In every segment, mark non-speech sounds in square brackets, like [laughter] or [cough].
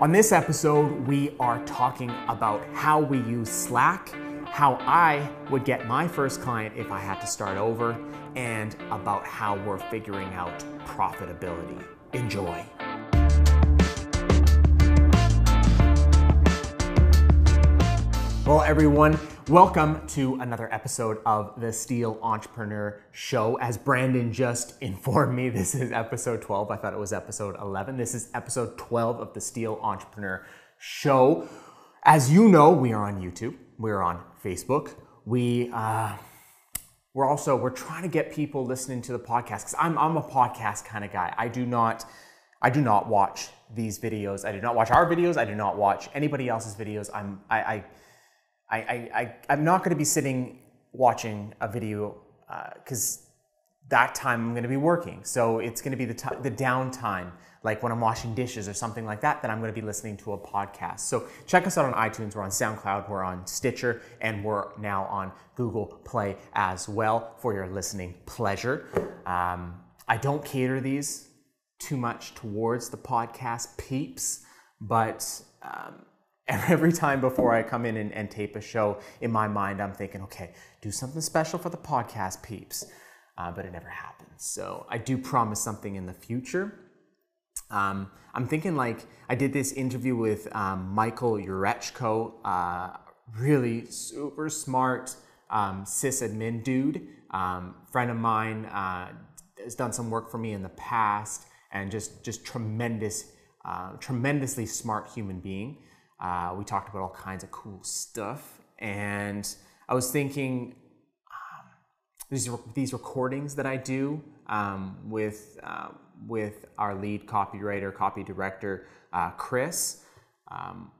On this episode, we are talking about how we use Slack, how I would get my first client if I had to start over, and about how we're figuring out profitability. Enjoy. Well, everyone, welcome to another episode of the Steel Entrepreneur Show. As Brandon just [laughs] informed me, this is episode 12. I thought it was episode 11. This is episode 12 of the Steel Entrepreneur Show. As you know, we are on YouTube, we're on Facebook. We, uh, we're also we're trying to get people listening to the podcast because I'm, I'm a podcast kind of guy. I do not I do not watch these videos. I do not watch our videos. I do not watch anybody else's videos. I'm I, I I, I, I, am not going to be sitting watching a video because uh, that time I'm going to be working. So it's going to be the, t- the downtime, like when I'm washing dishes or something like that, that I'm going to be listening to a podcast. So check us out on iTunes. We're on SoundCloud, we're on Stitcher, and we're now on Google Play as well for your listening pleasure. Um, I don't cater these too much towards the podcast peeps, but um, [laughs] every time before I come in and, and, tape a show, in my mind, I'm thinking, okay, do something special for the podcast peeps. Uh, but it never happens. So I do promise something in the future. Um, I'm thinking like I did this interview with um, Michael Urechko, uh, really super smart um, sysadmin dude, um, friend of mine, uh, has done some work for me in the past, and just just tremendous, uh, tremendously smart human being. Uh, we talked about all kinds of cool stuff. And I was thinking, um, these, these recordings that I do um, with, uh, with our lead copywriter, copy director, uh, Chris, um,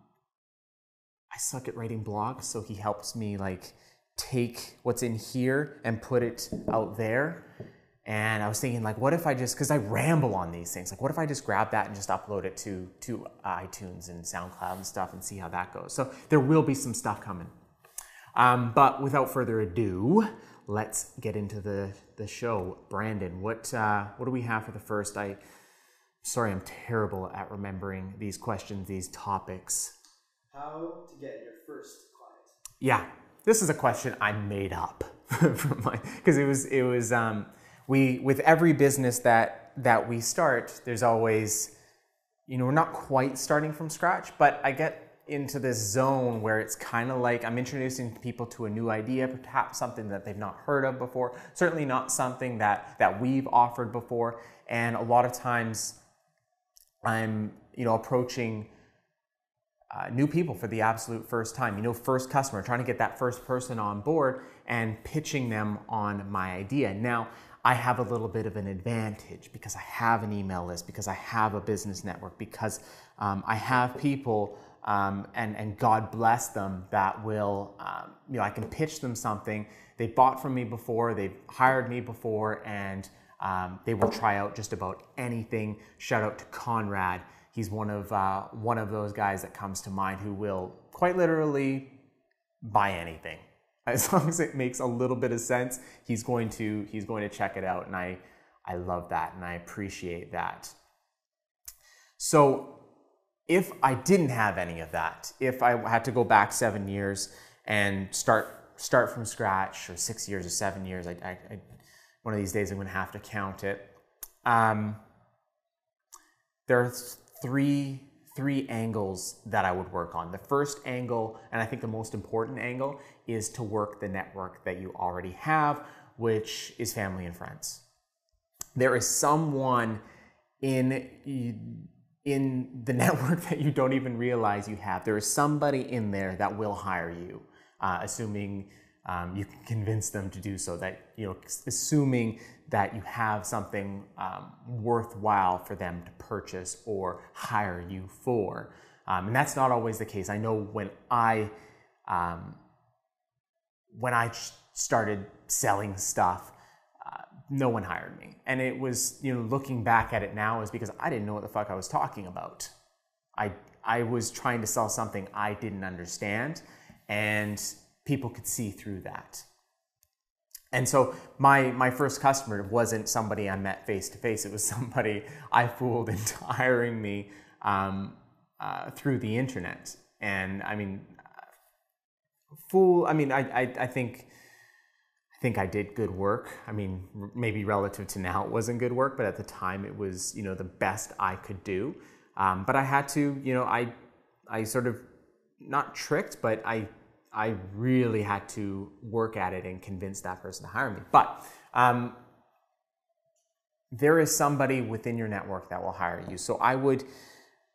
I suck at writing blogs, so he helps me like take what's in here and put it out there. And I was thinking, like, what if I just, because I ramble on these things, like, what if I just grab that and just upload it to, to iTunes and SoundCloud and stuff and see how that goes? So there will be some stuff coming. Um, but without further ado, let's get into the, the show. Brandon, what, uh, what do we have for the first? I, sorry, I'm terrible at remembering these questions, these topics. How to get your first client? Yeah, this is a question I made up [laughs] from my, because it was, it was, um, we with every business that that we start there's always you know we're not quite starting from scratch but i get into this zone where it's kind of like i'm introducing people to a new idea perhaps something that they've not heard of before certainly not something that that we've offered before. And a lot of times i'm you know approaching uh, new people for the absolute first time. You know first customer trying to get that first person on board and pitching them on my idea. Now I have a little bit of an advantage because I have an email list, because I have a business network, because um, I have people, um, and, and God bless them, that will, um, you know, I can pitch them something. They bought from me before, they've hired me before, and um, they will try out just about anything. Shout out to Conrad. He's one of, uh, one of those guys that comes to mind who will quite literally buy anything [laughs] as long as it makes a little bit of sense, he's going to he's going to check it out, and I I love that and I appreciate that. So if I didn't have any of that, if I had to go back seven years and start start from scratch, or six years or seven years, I, I, I one of these days I'm going to have to count it. Um, there are three three angles that I would work on. The first angle, and I think the most important angle, is to work the network that you already have, which is family and friends. There is someone in in the [laughs] network that you don't even realize you have. There is somebody in there that will hire you, uh, assuming um, you can convince them to do so. That you know, assuming that you have something um, worthwhile for them to purchase or hire you for. Um, and that's not always the case. I know when I um, when I started selling stuff, uh, no one hired me, and it was you know looking back at it now is because I didn't know what the fuck I was talking about. I I was trying to sell something I didn't understand, and people could see through that. And so my my first customer wasn't somebody I met face to face. It was [laughs] somebody I fooled into [laughs] hiring me um, uh, through the internet. And I mean, fool. I mean, I, I, I think I think I did good work. I mean, maybe relative to now, it wasn't good work, but at the time, it was you know the best I could do. Um, but I had to, you know, I I sort of not tricked, but I I really had to work at it and convince that person to hire me. But um, there is somebody within your network that will hire you. So I would,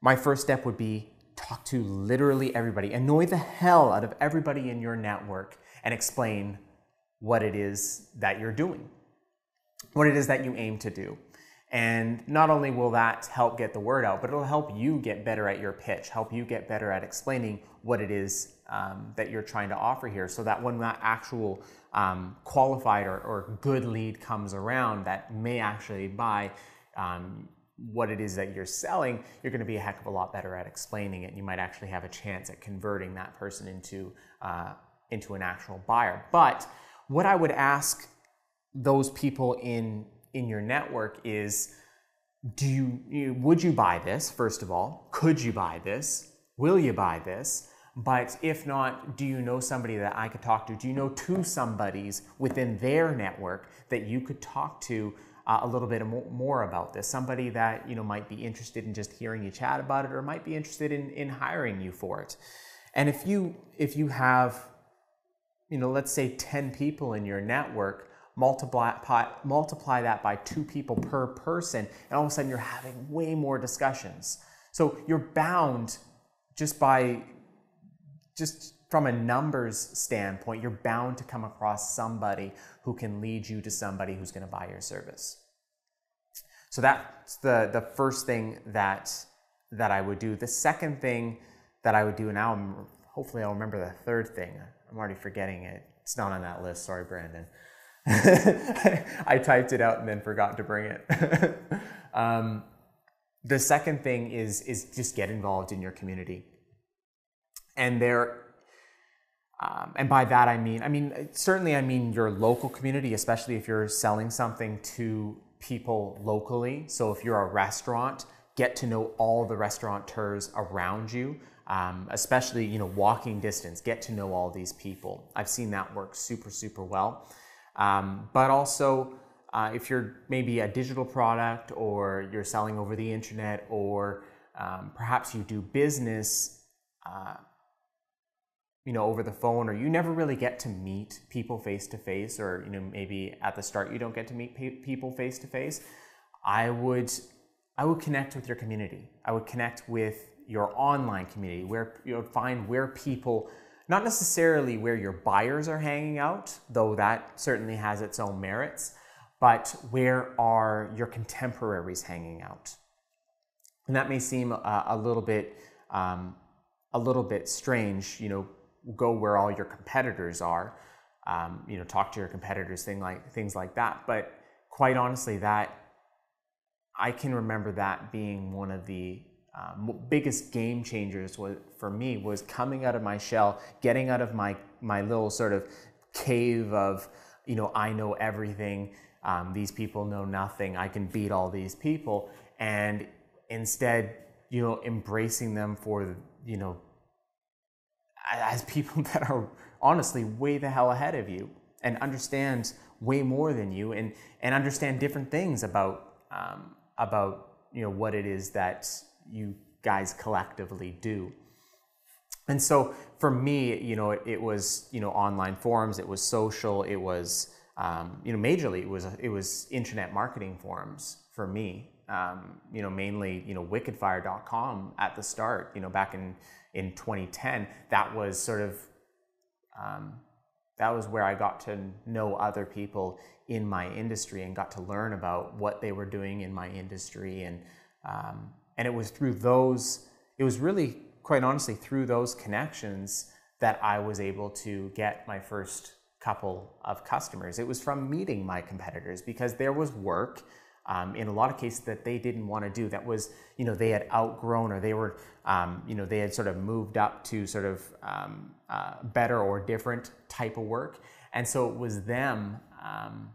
my first step would be talk to literally everybody, annoy the hell out of everybody in your network, and explain what it is that you're doing, what it is that you aim to do. And not only will that help get the word out, but it'll help you get better at your pitch, help you get better at explaining what it is um, that you're trying to offer here, so that when that actual um, qualified or, or, good lead comes around that may actually buy um, what it is that you're selling, you're going to be a heck of a lot better at explaining it. You might actually have a chance at converting that person into uh, into an actual buyer. But what I would ask those people in in your network is do you, you, would you buy this first of all could you buy this will you buy this but if not do you know somebody that i could talk to? Do you know two somebodies within their network that you could talk to uh, a little bit more about this? Somebody that you know might be interested in just hearing you chat about it or might be interested in, in hiring you for it. And if you if you have you know let's say 10 people in your network multiply, multiply that by two people per person, and all of a sudden you're having way more discussions. So you're bound just by, just from a numbers standpoint, you're bound to come across somebody who can lead you to somebody who's going to buy your service. So that's the, the first thing that, that I would do. The second thing that I would do, and now hopefully I'll remember the third thing. I'm already forgetting it. It's not on that list. Sorry, Brandon. [laughs] I typed it out and then forgot to bring it. [laughs] um, the second thing is is just get involved in your community, and there. Um, and by that I mean, I mean certainly I mean your local community, especially if you're selling something to people locally. So if you're a restaurant, get to know all the restaurateurs around you, um, especially you know walking distance. Get to know all these people. I've seen that work super super well. Um, but also, uh, if you're maybe a digital product or you're selling over the internet or um, perhaps you do business, uh, you know, over the phone, or you never really get to meet people face to face, or you know, maybe at the start you don't get to meet pe- people face to face. I would, I would connect with your community. I would connect with your online community, where you would find where people not necessarily where your buyers are hanging out, though that certainly has its own merits, but where are your contemporaries hanging out? And that may seem a, a little bit um, a little bit strange. You know, go where all your competitors are. Um, you know, talk to your competitors, thing like things like that. But quite honestly, that I can remember that being one of the um, biggest game changers was, for me was coming out of my shell, getting out of my, my little sort of cave of, you know, I know everything, um, these people know nothing, I can beat all these people, and instead, you know, embracing them for, you know, as people [laughs] that are honestly way the hell ahead of you and understand way more than you and, and understand different things about, um, about, you know, what it is that you guys collectively do. And so for me, you know, it, it was you know online forums, it was social, it was um, you know majorly it was it was internet marketing forums for me. Um, you know, mainly you know wickedfire.com at the start. You know, back in in 2010, that was sort of um, that was where I got to know other people in my industry and got to learn about what they were doing in my industry and um, and it was through those, it was really, quite honestly, through those connections that I was able to get my first couple of customers. It was from meeting my competitors because there was work um, in a lot of cases that they didn't want to do. That was, you know, they had outgrown or they were, um, you know, they had sort of moved up to sort of um, uh, better or different type of work. And so it was them um,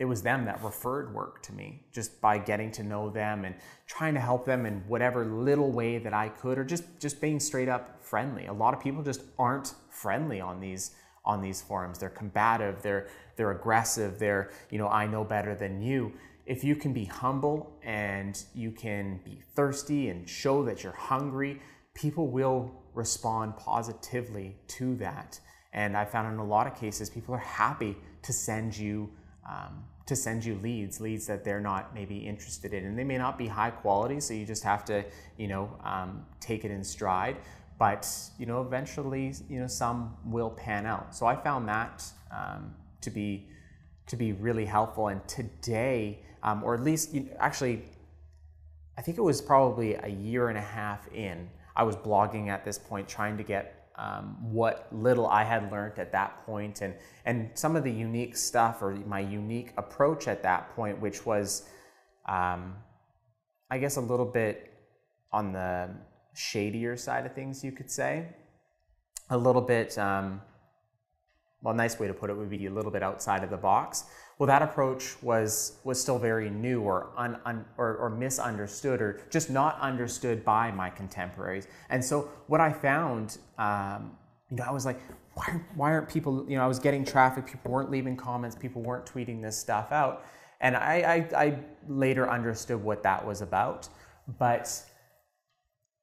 it was them that referred work to me just by getting to know them and trying to help them in whatever little way that I could or just just being straight up friendly. A lot of people just aren't friendly on these on these forums. They're combative, they're they're aggressive, they're, you know, I know better than you. If you can be humble and you can be thirsty and show that you're hungry, people will respond positively to that. And I found in a lot of cases, people are happy to send you um, to send you leads, leads that they're not maybe interested in, and they may not be high quality. So you just have to, you know, um, take it in stride. But you know, eventually, you know, some will pan out. So I found that um, to be to be really helpful. And today, um, or at least you know, actually, I think it was probably a year and a half in. I was blogging at this point, trying to get um, what little I had learned at that point and, and some of the unique stuff or my unique approach at that point, which was, um, I guess, a little bit on the shadier side of things, you could say. A little bit, um, well, a nice way to put it would be a little bit outside of the box. Well, that approach was was still very new or un, un, or, or misunderstood or just not understood by my contemporaries. And so what I found, um, you know, I was like, why, why aren't people? You know, I was getting traffic. People weren't leaving comments. People weren't tweeting this stuff out. And I, I, I later understood what that was about. But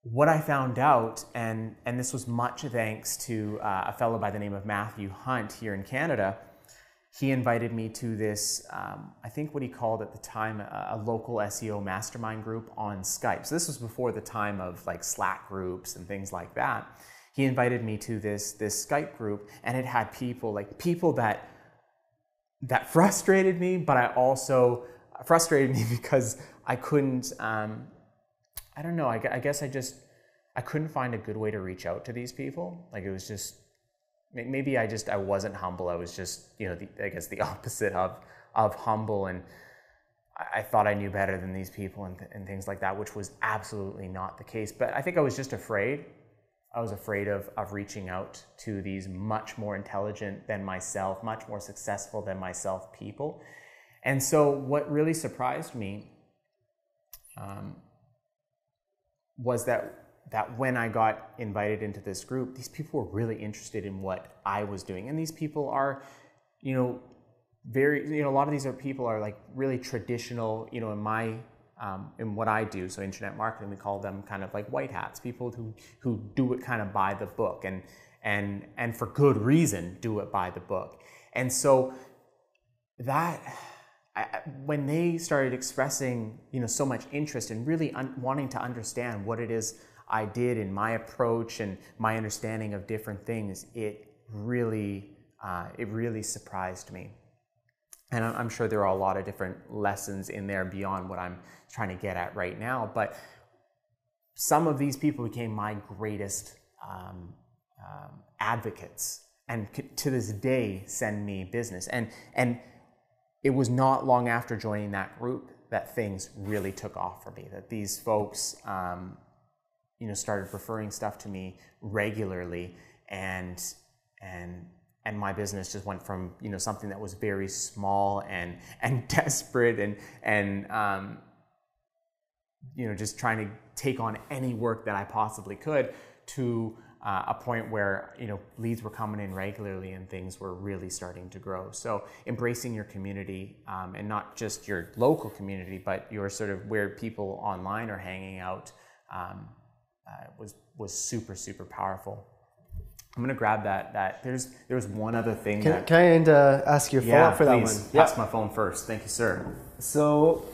what I found out, and, and this was much thanks to uh, a fellow by the name of Matthew Hunt here in Canada, he invited me to this, um, I think what he called at the time a, a, local SEO mastermind group on Skype. So this was before the time of like Slack groups and things like that. He invited me to this this Skype group, and it had people like people that that frustrated me, but I also frustrated me [laughs] because I couldn't. Um, I don't know. I, I guess I just I couldn't find a good way to reach out to these people. Like it was just maybe I just I wasn't humble. I was just you know the, I guess the [laughs] opposite of of humble, and I, thought I knew better than these people and, th- and things like that, which was absolutely not the case. But I think I was just afraid. I was afraid of of reaching out to these much more intelligent than myself, much more successful than myself people. And so, what really surprised me um, was that that when I got invited into this group, these people were really interested in what I was doing. And these people are, you know, very, you know, a lot of these are people are like really traditional, you know, in my, um, in what I do. So internet marketing, we call them kind of like white hats, people who, who do it kind of by the book and, and, and for good reason do it by the book. And so that, When they started expressing, you know, so much interest and really un- wanting to understand what it is I did in my approach and my understanding of different things, it really, uh, it really surprised me. And I'm sure there are a lot of different lessons in there beyond what I'm trying to get at right now. But some of these people became my greatest um, um, advocates, and to this day send me business. And and it was not long after joining that group that things really took off for me. That these folks um, you know started referring stuff to me regularly and and and my business just went from you know something that was very small and and [laughs] desperate and and um, you know just trying to take on any work that I possibly could to uh, a point where you know leads were coming in regularly and things were really starting to grow. So embracing your community um, and not just your local community, but your sort of where people online are hanging out um, uh, was was super super powerful. I'm gonna grab that. That there's there's one other thing. Can, that, can I uh, ask you a follow yeah, up for please. that one? Pass my phone first. Thank you, sir. So,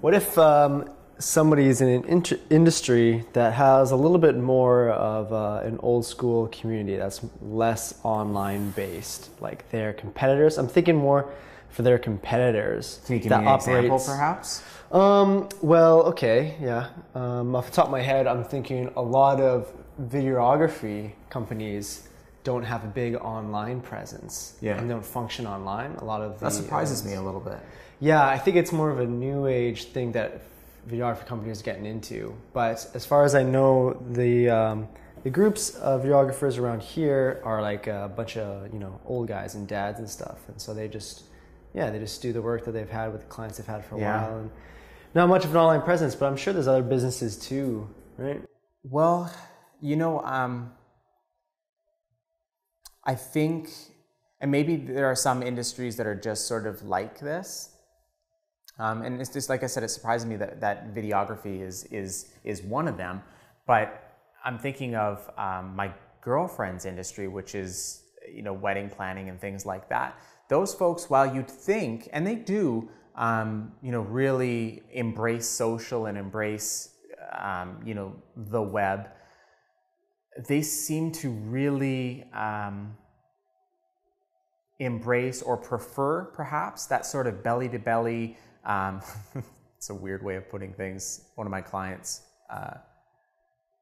what if um, somebody is in an in- industry that has a little bit more of uh, an old school community that's less online based, like their competitors? I'm thinking more for their competitors. Can you give that me an example, operates- perhaps? Um, well, okay, yeah. Um, off the top of my head, I'm thinking a lot of videography companies don't have a big online presence Yeah. and don't function online. A lot of the, That surprises uh, me a little bit. Yeah, I think it's more of a new age thing that videography companies are getting into. But as far as I know, the um, the groups of videographers around here are like a bunch of you know old guys and dads and stuff, and so they just yeah, they just do the work that they've had with the clients they've had for a Yeah. while, and not much of an online presence. But I'm sure there's other businesses too, right? Well, you know, um, I think, and maybe there are some industries that are just sort of like this. Um, and it's just like I said, it surprised me that, that videography is is is one of them. But I'm thinking of um, my girlfriend's industry, which is you know wedding planning and things like that. Those folks, while you'd think, and they do, um, you know, really embrace social and embrace um, you know the web. They seem to really um, embrace or prefer, perhaps, that sort of belly to belly. Um, [laughs] it's a weird way of putting things. One of my clients uh,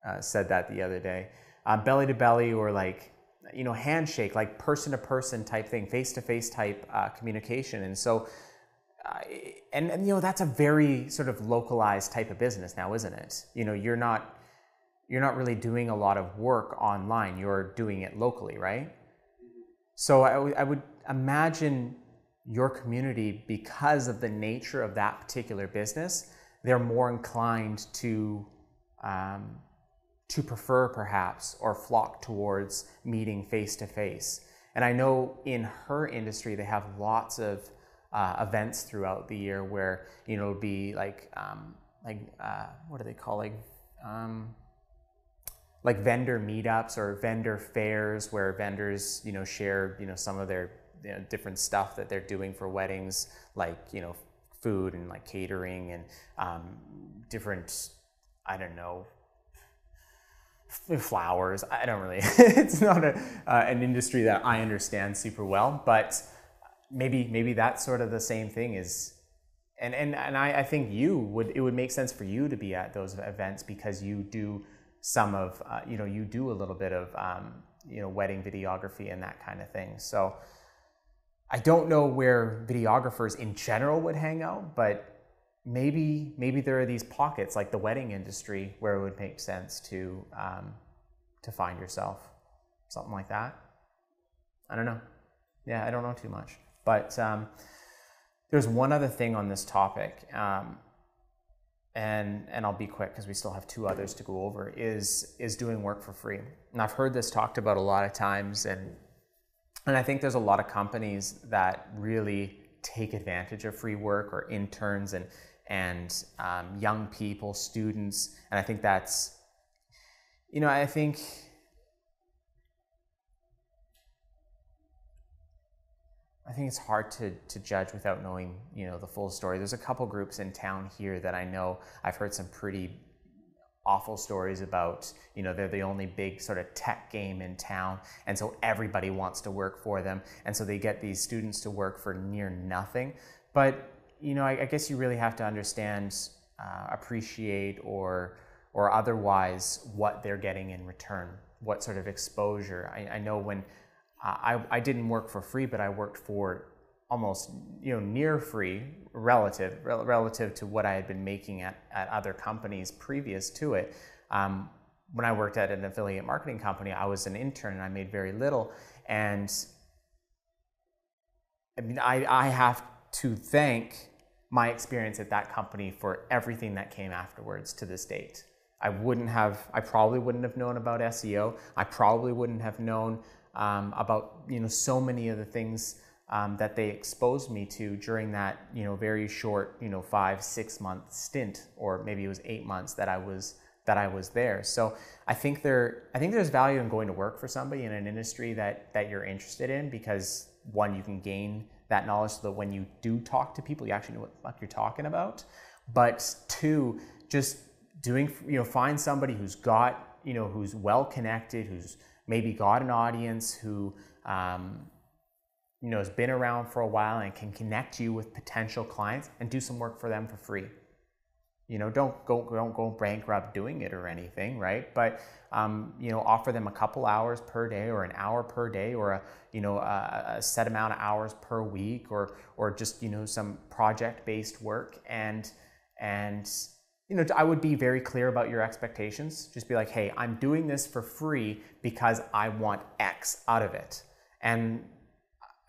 uh, said that the other day. Uh, belly to belly, or like, you know, handshake, like person to person type thing, face to face type uh, communication. And so, uh, and, and, you know, that's a very sort of localized type of business now, isn't it? You know, you're not. You're not really doing a lot of work online. You're doing it locally, right? So I, w- I would imagine your community, because of the nature of that particular business, they're more inclined to um, to prefer perhaps or flock towards meeting face to face. And I know in her industry they have lots of uh, events throughout the year where you know it'll be like um, like uh, what do they call like um, like vendor meetups or vendor fairs where vendors you know share you know some of their you know, different stuff that they're doing for weddings like you know food and like catering and um, different i don't know flowers. I don't really [laughs] it's not a, uh, an industry that i understand super well but maybe maybe that's sort of the same thing is and and, and I, I think you would it would make sense for you to be at those events because you do some of uh, you know you do a little bit of um, you know wedding videography and that kind of thing. So i don't know where videographers in general would hang out but maybe maybe there are these pockets like the wedding industry where it would make sense to um, to find yourself something like that. I don't know. Yeah i don't know too much. But um, there's one other thing on this topic um, and and I'll be quick because we still have two others to go over is is doing work for free. And I've heard this talked about a lot of times and and I think there's a lot of companies that really take advantage of free work or interns and and um, young people, students, and I think that's you know I think I think it's hard to, to judge without knowing, you know, the full story. There's a couple groups in town here that I know I've heard some pretty awful stories about, you know, they're the only big sort of tech game in town. And so everybody wants to work for them. And so they get these students to work for near nothing. But, you know, I, I guess you really have to understand, uh, appreciate or, or otherwise what they're getting in return, what sort of exposure. I, I know when, I, I didn't work for free, but I worked for almost you know near free relative rel- relative to what I had been making at, at other companies previous to it. Um, when I worked at an affiliate marketing company, I was an intern and I made very little. And I mean, I, I have to thank my experience at that company for everything that came afterwards to this date. I wouldn't have, I probably wouldn't have known about SEO. I probably wouldn't have known um, about you know so many of the things um, that they exposed me to during that you know very short you know five six month stint or maybe it was eight months that I was that I was there. So I think there I think there's value in going to work for somebody in an industry that that you're interested in because one you can gain that knowledge so that when you do talk to people you actually know what the fuck you're talking about. But two, just doing you know find somebody who's got you know who's well connected who's maybe got an audience who um, you know has been around for a while and can connect you with potential clients and do some work for them for free. You know don't go don't go bankrupt doing it or anything right? But um, you know offer them a couple hours per day or an hour per day or a you know a, a set amount of hours per week or or just you know some project based work. And and you know i would be very clear about your expectations. Just be like hey i'm doing this for free because i want x out of it. And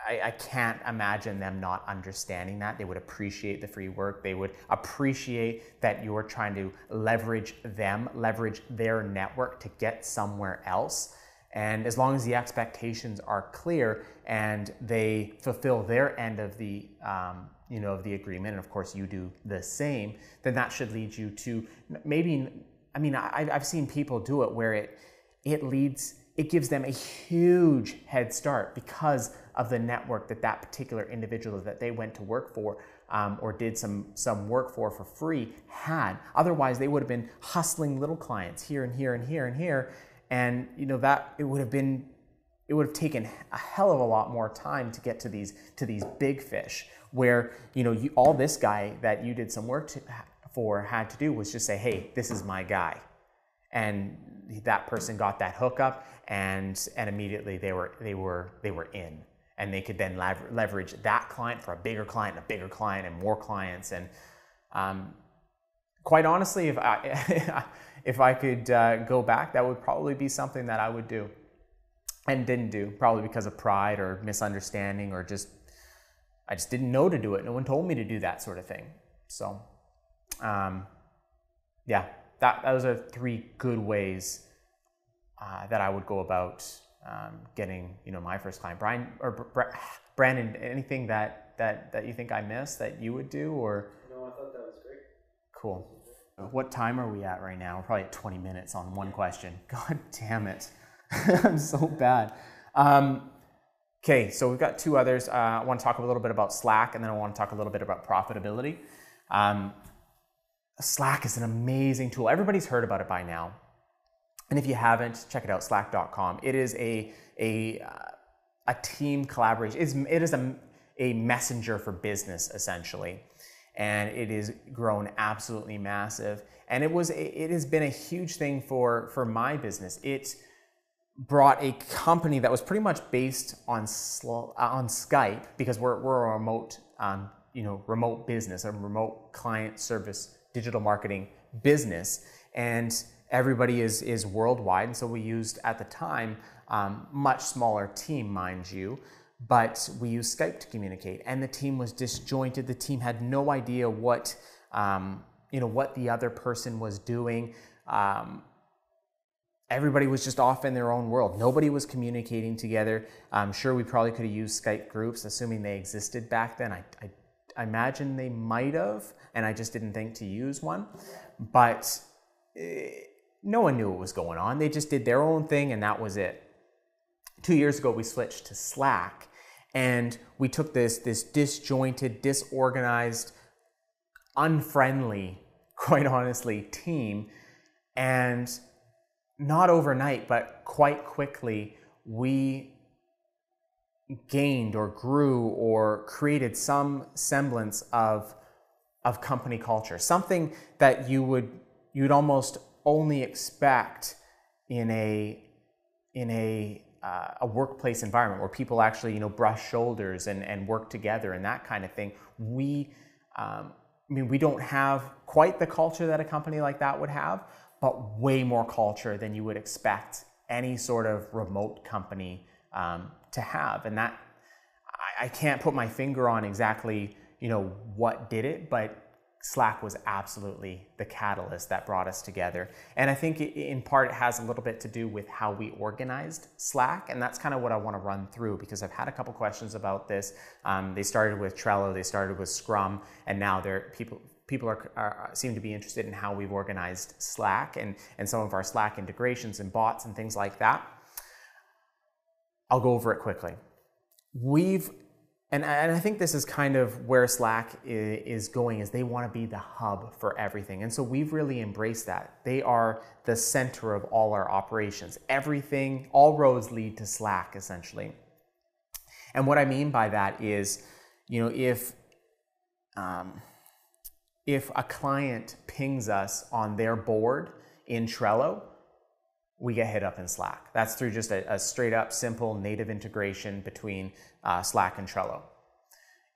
I, I, can't imagine them not understanding that. They would appreciate the free work. They would appreciate that you're trying to leverage them, leverage their network to get somewhere else. And as long as the expectations are clear and they fulfill their end of the um, you know of the agreement, and of course you do the same, then that should lead you to maybe. I mean, I, I've seen people do it where it it leads it gives them a huge head start because of the network that that particular individual that they went to work for um, or did some some work for for free had. Otherwise, they would have been hustling little clients here and here and here and here, and you know that it would have been it would have taken a hell of a lot more time to get to these to these big fish where you know you, all this guy that you did some work to, for had to do was just say hey this is my guy and that person got that hookup and and immediately they were they were they were in. And they could then leverage that client for a bigger client and a bigger client and more clients. And um, quite honestly if i [laughs] if i could uh, go back that would probably be something that i would do. And didn't do probably because of pride or misunderstanding or just i just didn't know to do it. No one told me to do that sort of thing. So um, yeah that those are three good ways uh, that i would go about um, getting you know my first client. Brian or [sighs] brandon anything that that that you think i missed that you would do or? No i thought that was great. Cool. What time are we at right now? We're probably at 20 minutes on one question. [laughs] God damn it. [laughs] I'm so bad. Um, okay, so we've got two others. Uh, I want to talk a little bit about Slack, and then I want to talk a little bit about profitability. Um, Slack is an amazing tool. Everybody's heard about it by now. And if you haven't, check it out, slack.com. It is a, a, uh, a team collaboration. It's, it is a, a messenger for business, essentially. And it is grown absolutely massive. And it was it has been a huge thing for, for my business. It brought a company that was pretty much based on uh, on Skype because we're, we're a remote um, you know remote business, a remote client service digital marketing business, and everybody is is worldwide. And so we used at the time um, much smaller team, mind you. But we used Skype to communicate, and the team was disjointed. The team had no idea what um, you know what the other person was doing. Um, everybody was just off in their own world. Nobody was communicating together. I'm sure we probably could have used Skype groups, assuming they existed back then. I, I, I imagine they might have, and I just didn't think to use one. But eh, no one knew what was going on. They just did their own thing, and that was it. Two years ago, we switched to Slack, and we took this, this disjointed, disorganized, unfriendly, [laughs] quite honestly, team and not overnight, but quite quickly, we gained or grew or created some semblance of, of company culture, something that you would you'd almost only expect in a in a uh, a workplace environment where people actually you know brush shoulders and, and work together and that kind of thing. We um, I mean we don't have quite the culture that a company like that would have, but way more culture than you would expect any sort of remote company um, to have. And that I, I can't put my finger on exactly you know what did it, but Slack was absolutely the catalyst that brought us together. And I think in part it has a little bit to do with how we organized Slack. And that's kind of what I want to run through because I've had a couple questions about this. Um, they started with Trello, they started with Scrum, and now they're people people are, are, seem to be interested in how we've organized Slack and, and some of our Slack integrations and bots and things like that. I'll go over it quickly. We've and, and I think this is kind of where Slack is going is they want to be the hub for everything. And so we've really embraced that. They are the center of all our operations. Everything, all roads lead to Slack essentially. And what I mean by that is, you know, if um, if a client pings us on their board in Trello, we get hit up in Slack. That's through just a, a straight up simple native integration between uh, Slack and Trello.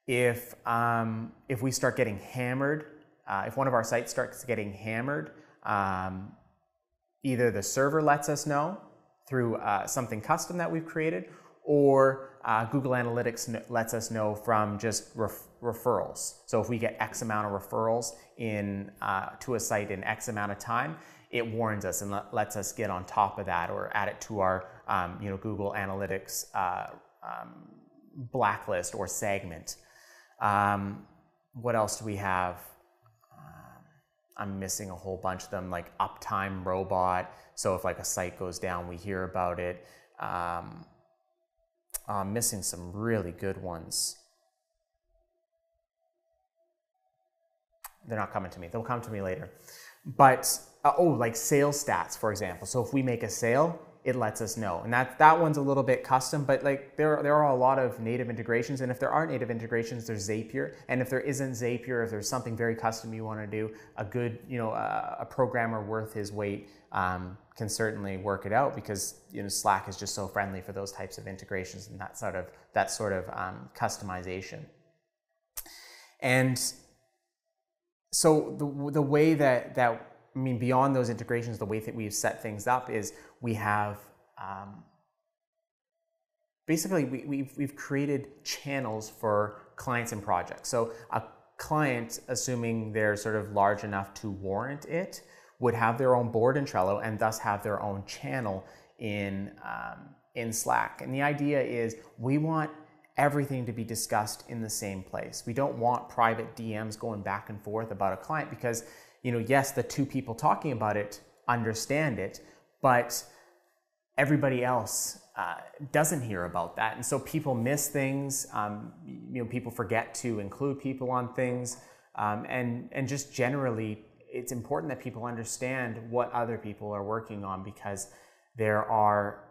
If, um, if we start getting hammered, uh, if one of our sites starts getting hammered, um, either the server lets us know through uh, something custom that we've created, or uh, Google Analytics lets us know from just ref- referrals. So if we get X amount of referrals in uh, to a site in X amount of time, it warns us and let, lets us get on top of that or add it to our um, you know Google Analytics uh, um, blacklist or segment. Um, what else do we have? Um, I'm missing a whole bunch of them, like Uptime Robot. So if like a site goes down, we hear about it. Um, I'm missing some really good ones. They're not coming to me. They'll come to me later. But uh, oh, like sales stats, for example. So if we make a sale, it lets us know. And that that one's a little bit custom, but like there there are a lot of native integrations. And if there are native integrations, there's Zapier. And if there isn't Zapier, if there's something very custom you want to do, a good you know a, a programmer worth his weight um, can certainly work it out because you know Slack is just so friendly for those types of integrations and that sort of that sort of um, customization. And so the the way that that I mean, beyond those integrations, the way that we've set things up is we have um, basically we, we've, we've created channels for clients and projects. So a client, assuming they're sort of large enough to warrant it, would have their own board in Trello and thus have their own channel in um, in Slack. And the idea is we want everything to be discussed in the same place. We don't want private DMs going back and forth about a client because you know, yes, the two people talking about it understand it, but everybody else uh, doesn't hear about that. And so people miss things. Um, you know, people forget to include people on things. Um, and, and just generally, it's important that people understand what other people are working on because there are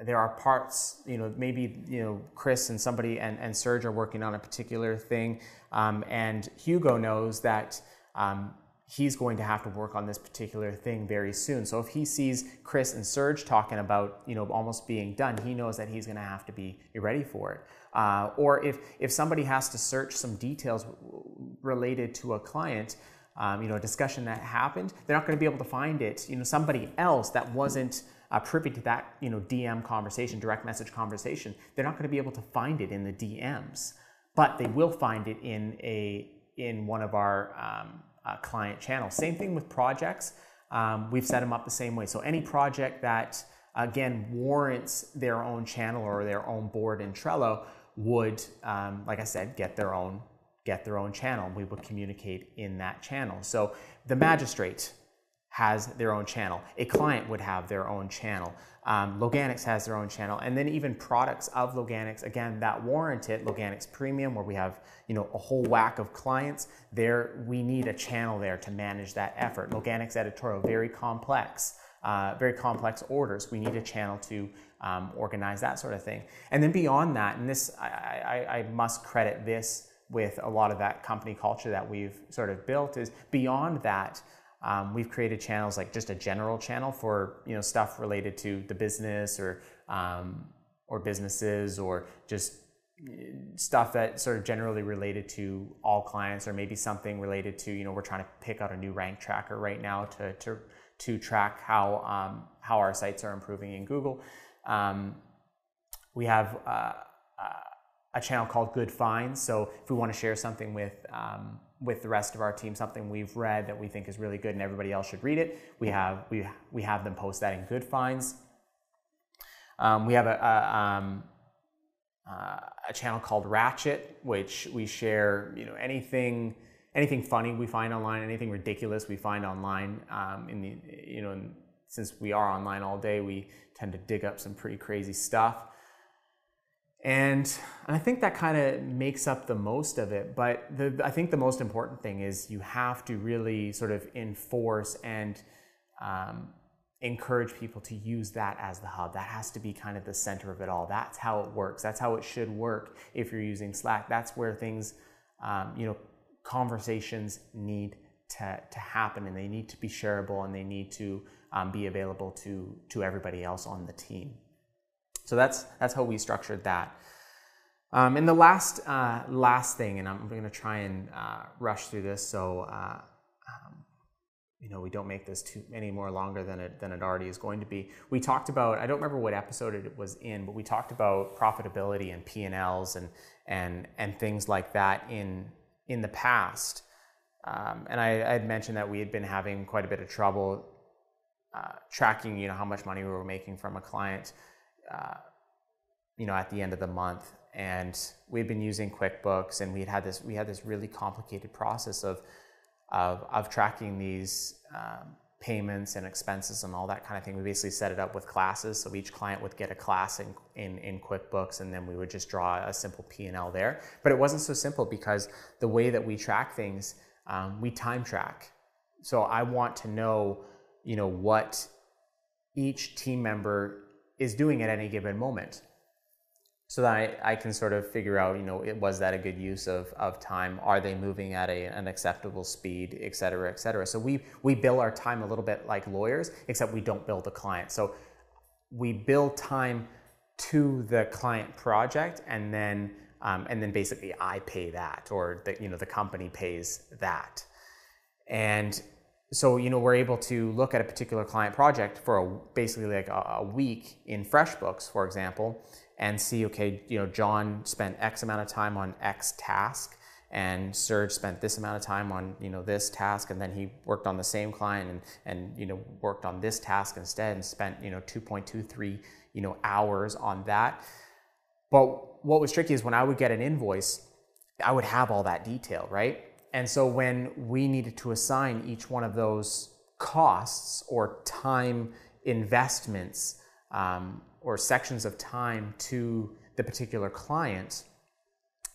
there are parts, you know, maybe, you know, Chris and somebody and, and Serge are working on a particular thing. Um, and Hugo knows that um, he's going to have to work on this particular thing very soon. So if he sees Chris and Serge talking about, you know, almost being done, he knows that he's going to have to be ready for it. Uh, or if if somebody has to search some details related to a client, um, you know, a discussion that happened, they're not going to be able to find it. You know, somebody else that wasn't uh, privy to that, you know, DM conversation, direct message conversation, they're not going to be able to find it in the DMs, but they will find it in a in one of our um, uh, client channels. Same thing with projects. Um, we've set them up the same way. So any project that again warrants their own channel or their own board in Trello would, um, like I said, get their own get their own channel. We would communicate in that channel. So the magistrate has their own channel. A client would have their own channel. Um, Loganix has their own channel, and then even products of Loganix, again, that warrant it, Loganix Premium, where we have you know a whole whack of clients. There, we need a channel there to manage that effort. Loganix Editorial, very complex, uh, very complex orders. We need a channel to um, organize that sort of thing. And then beyond that, and this, I, I, I must credit this with a lot of that company culture that we've sort of built, is beyond that. Um, we've created channels like just a general channel for you know stuff related to the business or um, or businesses or just eh, stuff that sort of generally related to all clients or maybe something related to you know we're trying to pick out a new rank tracker right now to to to track how um, how our sites are improving in Google. Um, we have uh, uh, a channel called Good Finds. So if we want to share something with um, with the rest of our team something we've read that we think is really good and everybody else should read it, we have we we have them post that in Good Finds. Um, we have a, a, um, uh, a, channel called Ratchet, which we share you know anything anything funny we find online, anything ridiculous we find online. Um, in the you know since we are online all day, we tend to dig up some pretty crazy stuff. And, and I think that kind of makes up the most of it. But the, I think the most important thing is you have to really sort of enforce and um, encourage people to use that as the hub. That has to be kind of the center of it all. That's how it works. That's how it should work if you're using Slack. That's where things, um, you know, conversations need to, to happen and they need to be shareable and they need to um, be available to, to everybody else on the team. So that's that's how we structured that. Um, and the last uh, last thing, and I'm going to try and uh, rush through this. So uh, um, you know, we don't make this too any more longer than it than it already is going to be. We talked about I don't remember what episode it was in, but we talked about profitability and P and Ls and and and things like that in in the past. Um, and I, I, had mentioned that we had been having quite a bit of trouble uh, tracking, you know, how much money we were making from a client, uh, you know, at the end of the month. And we had been using QuickBooks, and we had had this we had this really complicated process of of, of tracking these um, payments and expenses and all that kind of thing. We basically set it up with classes, so each client would get a class in, in, in QuickBooks, and then we would just draw a simple P&L there. But it wasn't so simple because the way that we track things, um, we time track. So I want to know, you know, what each team member is doing at any given moment so that I, I can sort of figure out, you know, was that a good use of, of time? Are they moving at a, an acceptable speed, et cetera, et cetera? So we, we bill our time a little bit like lawyers, except we don't bill the client. So we bill time to the client project and then, um, and then basically I pay that or the, you know, the company pays that. And so you know we're able to look at a particular client project for a, basically like a, a week in FreshBooks, for example, and see, okay, you know, John spent X amount of time on X task and Serge spent this amount of time on, you know, this task and then he worked on the same client and, and you know, worked on this task instead and spent, you know, 2.23, you know, hours on that. But what was tricky is when I would get an invoice, I would have all that detail, right? And so when we needed to assign each one of those costs or time investments um, or sections of time to the particular client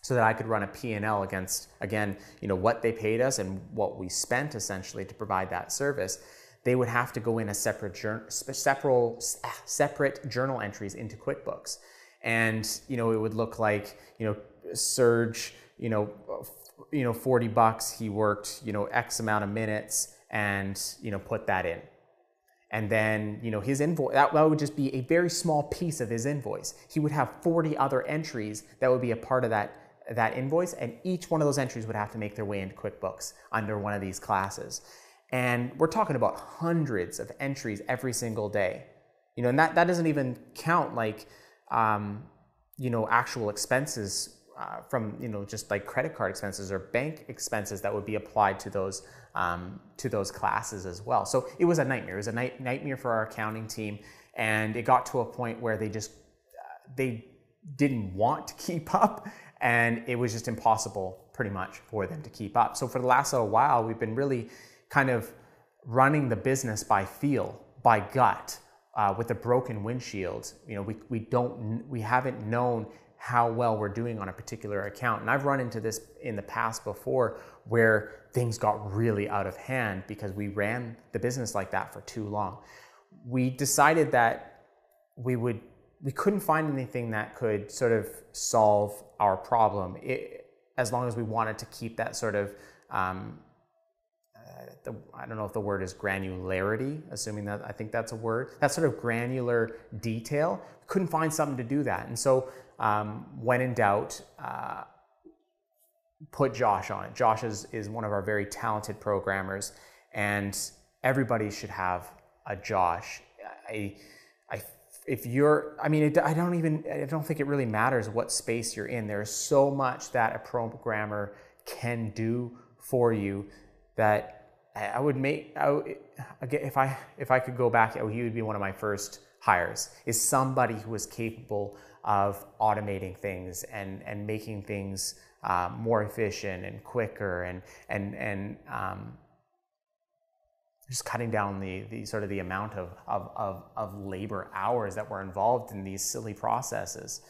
so that I could run a P&L against again, you know, what they paid us and what we spent essentially to provide that service. They would have to go in a separate separate separate journal entries into QuickBooks. And you know, it would look like, you know, Serge, you know, you know, 40 bucks, he worked, you know, X amount of minutes and, you know, put that in. And then you know his invoice that, that would just be a very small piece of his invoice. He would have 40 other entries that would be a part of that that invoice and each one of those entries would have to make their way into quickbooks under one of these classes. And we're talking about hundreds of entries every single day. You know and that, that doesn't even count like um, you know actual expenses uh, from you know just like credit card expenses or bank expenses that would be applied to those um, to those classes as well. So it was a nightmare. It was a night, nightmare for our accounting team, and it got to a point where they just uh, they didn't want to [laughs] keep up, and it was just impossible, pretty much, for them to keep up. So for the last little while, we've been really kind of running the business by feel, by gut. Uh, with a broken windshield, you know, we, we don't we haven't known how well we're doing on a particular account. And I've run into this in the past before where things got really out of hand because we ran the business like that for too long. We decided that we would we couldn't find anything that could sort of solve our problem it, as long as we wanted to keep that sort of um, uh, the, I don't know if the word is granularity, assuming that I think that's a word. That sort of granular detail. Couldn't find something to do that, and so um, when in doubt, uh, put Josh on it. Josh is, is one of our very talented programmers, and everybody should have a Josh. I, I, if you're, I mean, it, I don't even, I don't think it really matters what space you're in. There's so much that a programmer can do for you that I would make. I would, if I if I could go back, he would be one of my first hires. Is somebody who is capable of automating things and, and making things uh, more efficient and quicker and, and, and um, just cutting down the, the sort of the amount of, of, of, of labor hours that were involved in these silly processes.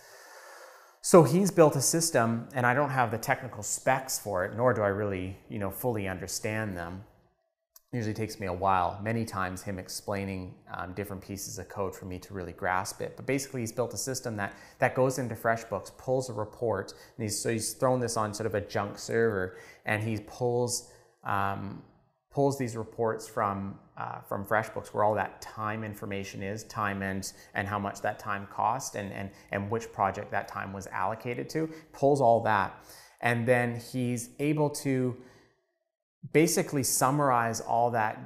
So he's built a system, and I don't have the technical specs for it, nor do I really, you know, fully understand them usually takes me a while, many times him explaining um, different pieces of code for me to really grasp it. But basically he's built a system that, that goes into FreshBooks, pulls a report, and he's, so he's thrown this on sort of a junk server, and he pulls, um, pulls these reports from, uh, from FreshBooks where all that time information is, time and, and how much that time cost, and, and, and which project that time was allocated to, pulls all that. And then he's able to basically summarize all that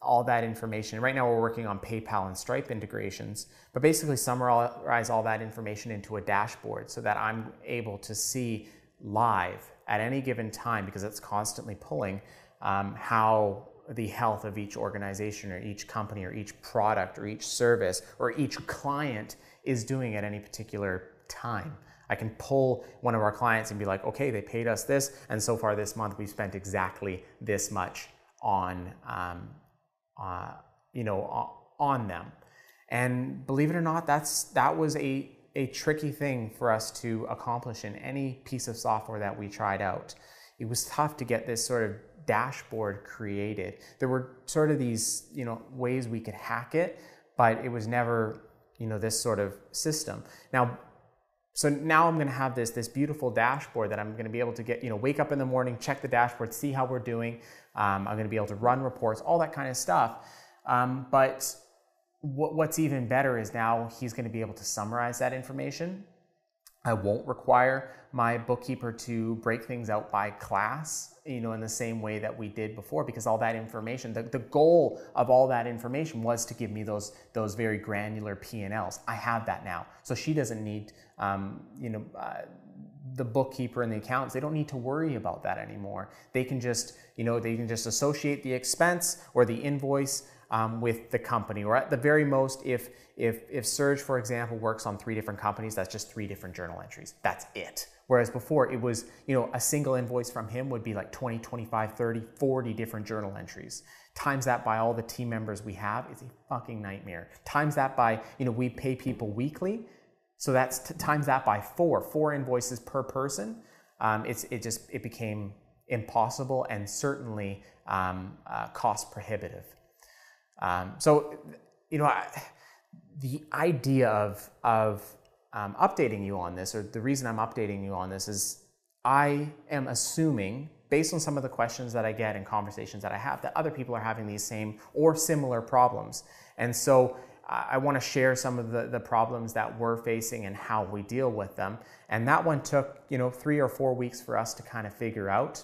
all that information. Right now, we're working on PayPal and Stripe integrations, but basically summarize all that information into a dashboard so that I'm able to see live at any given time, because it's constantly pulling, um, how the health of each organization or each company or each product or each service or each client is doing at any particular time. I can pull one of our clients and be like, okay, they paid us this, and so far this month we've spent exactly this much on, um, uh, you know, on them. And believe it or not, that's that was a a tricky thing for us to accomplish in any piece of software that we tried out. It was tough to get this sort of dashboard created. There were sort of these, you know, ways we could hack it, but it was never, you know, this sort of system. Now, so now I'm going to have this this beautiful dashboard that I'm going to be able to get, you know, wake up in the morning, check the dashboard, see how we're doing. Um, I'm going to be able to run reports, all that kind of stuff. Um, but what, what's even better is now he's going to be able to summarize that information. I won't require my bookkeeper to break things out by class, you know, in the same way that we did before, because all that information, the, the goal of all that information was to give me those those very granular P&Ls. I have that now, so she doesn't need, um, you know, uh, the bookkeeper and the accountants. They don't need to worry about that anymore. They can just, you know, they can just associate the expense or the invoice um, with the company, or at the very most, if if if Serge, for example, works on three different companies, that's just three different journal entries. That's it. Whereas before, it was you know a single invoice from him would be like 20, 25, 30, 40 different journal entries. Times that by all the team members we have is a fucking nightmare. Times that by you know we pay people weekly, so that's t- times that by four, four invoices per person. Um, it's it just it became impossible and certainly um, uh, cost prohibitive. Um, so, you know, I, the idea of, of um, updating you on this, or the reason I'm updating you on this, is I am assuming, based on some of the questions that I get and conversations that I have, that other people are having these same or similar problems. And so I want to share some of the, the problems that we're facing and how we deal with them. And that one took, you know, three or four weeks for us to kind of figure out,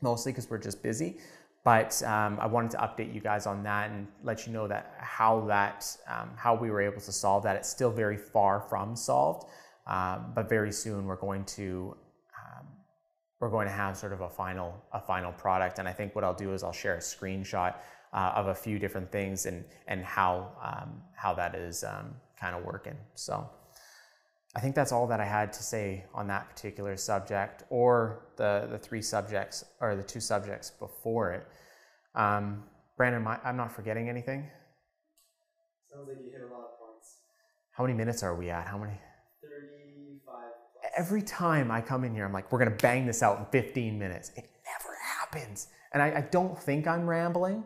mostly because we're just busy. But um, I wanted to update you guys on that and let you know that how that um, how we were able to solve that. It's still very far from solved, um, but very soon we're going to um, we're going to have sort of a final a final product. And I think what I'll do is I'll share a screenshot uh, of a few different things and and how um, how that is um, kind of working. So. I think that's all that I had to say on that particular subject, or the, the three subjects, or the two subjects before it. Um, Brandon, I'm not forgetting anything. Sounds like you hit a lot of points. How many minutes are we at? How many? 35. Plus. Every time I come in here, I'm like, we're going to bang this out in 15 minutes. It never happens. And I, I don't think I'm rambling.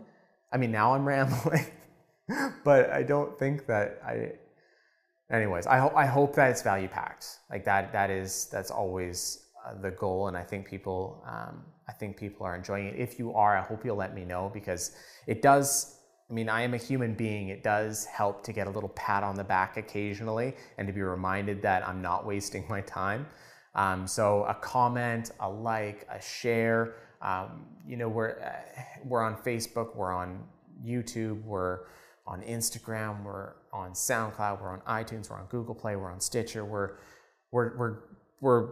I mean, now I'm [laughs] rambling, but I don't think that I. Anyways, I, ho- I hope that it's value packed. Like that, that is, that's always uh, the goal. And I think people, um, I think people are enjoying it. If you are, I hope you'll let me know because it does. I mean, I am a human being. It does help to get a little pat on the back occasionally and to be reminded that I'm not wasting my time. Um, so a comment, a like, a share. Um, you know, we're uh, we're on Facebook, we're on YouTube, we're on Instagram, we're on SoundCloud, we're on iTunes, we're on Google Play, we're on Stitcher, we're we're we're we're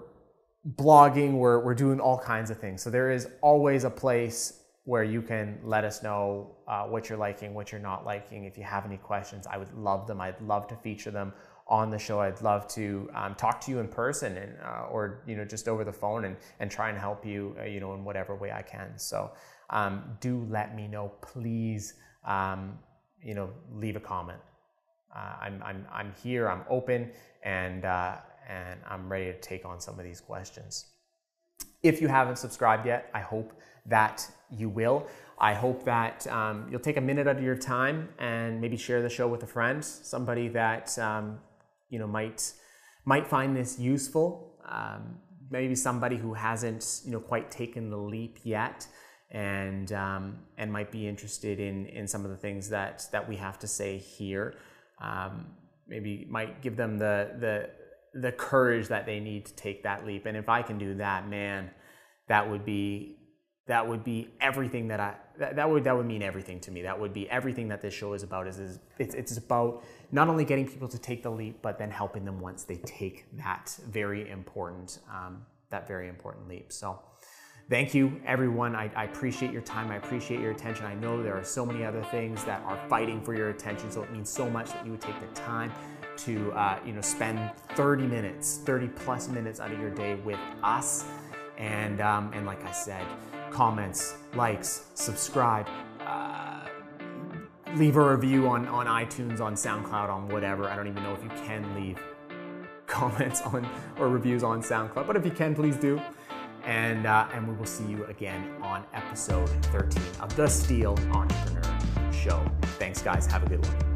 blogging, we're, we're doing all kinds of things. So there is always a place where you can let us know uh, what you're liking, what you're not liking. If you have any questions, I would love them. I'd love to feature them on the show. I'd love to um, talk to you in person and uh, or you know just over the phone and and try and help you uh, you know in whatever way I can. So um, do let me know, please. Um, you know, leave a comment. Uh, I'm I'm I'm here. I'm open and uh, and I'm ready to take on some of these questions. If you haven't subscribed yet, I hope that you will. I hope that um, you'll take a minute out of your time and maybe share the show with a friend, somebody that um, you know might might find this useful. Um, maybe somebody who hasn't you know quite taken the leap yet, and um, and might be interested in in some of the things that that we have to say here. Um, maybe might give them the the the courage that they need to take that leap. And if I can do that, man, that would be that would be everything that I that, that would that would mean everything to me. That would be everything that this show is about. Is, is it's it's about not only getting people to take the leap, but then helping them once they take that very important um, that very important leap. So. Thank you, everyone. I, I appreciate your time. I appreciate your attention. I know there are so many other things that are fighting for your attention, so it means so much that you would take the time to uh, you know spend 30 minutes, 30 plus minutes out of your day with us. And um, and like I said, comments, likes, subscribe, uh, leave a review on on iTunes, on SoundCloud, on whatever. I don't even know if you can leave comments on or reviews on SoundCloud, but if you can, please do. And uh, and we will see you again on episode 13 of the Steel Entrepreneur Show. Thanks, guys. Have a good one.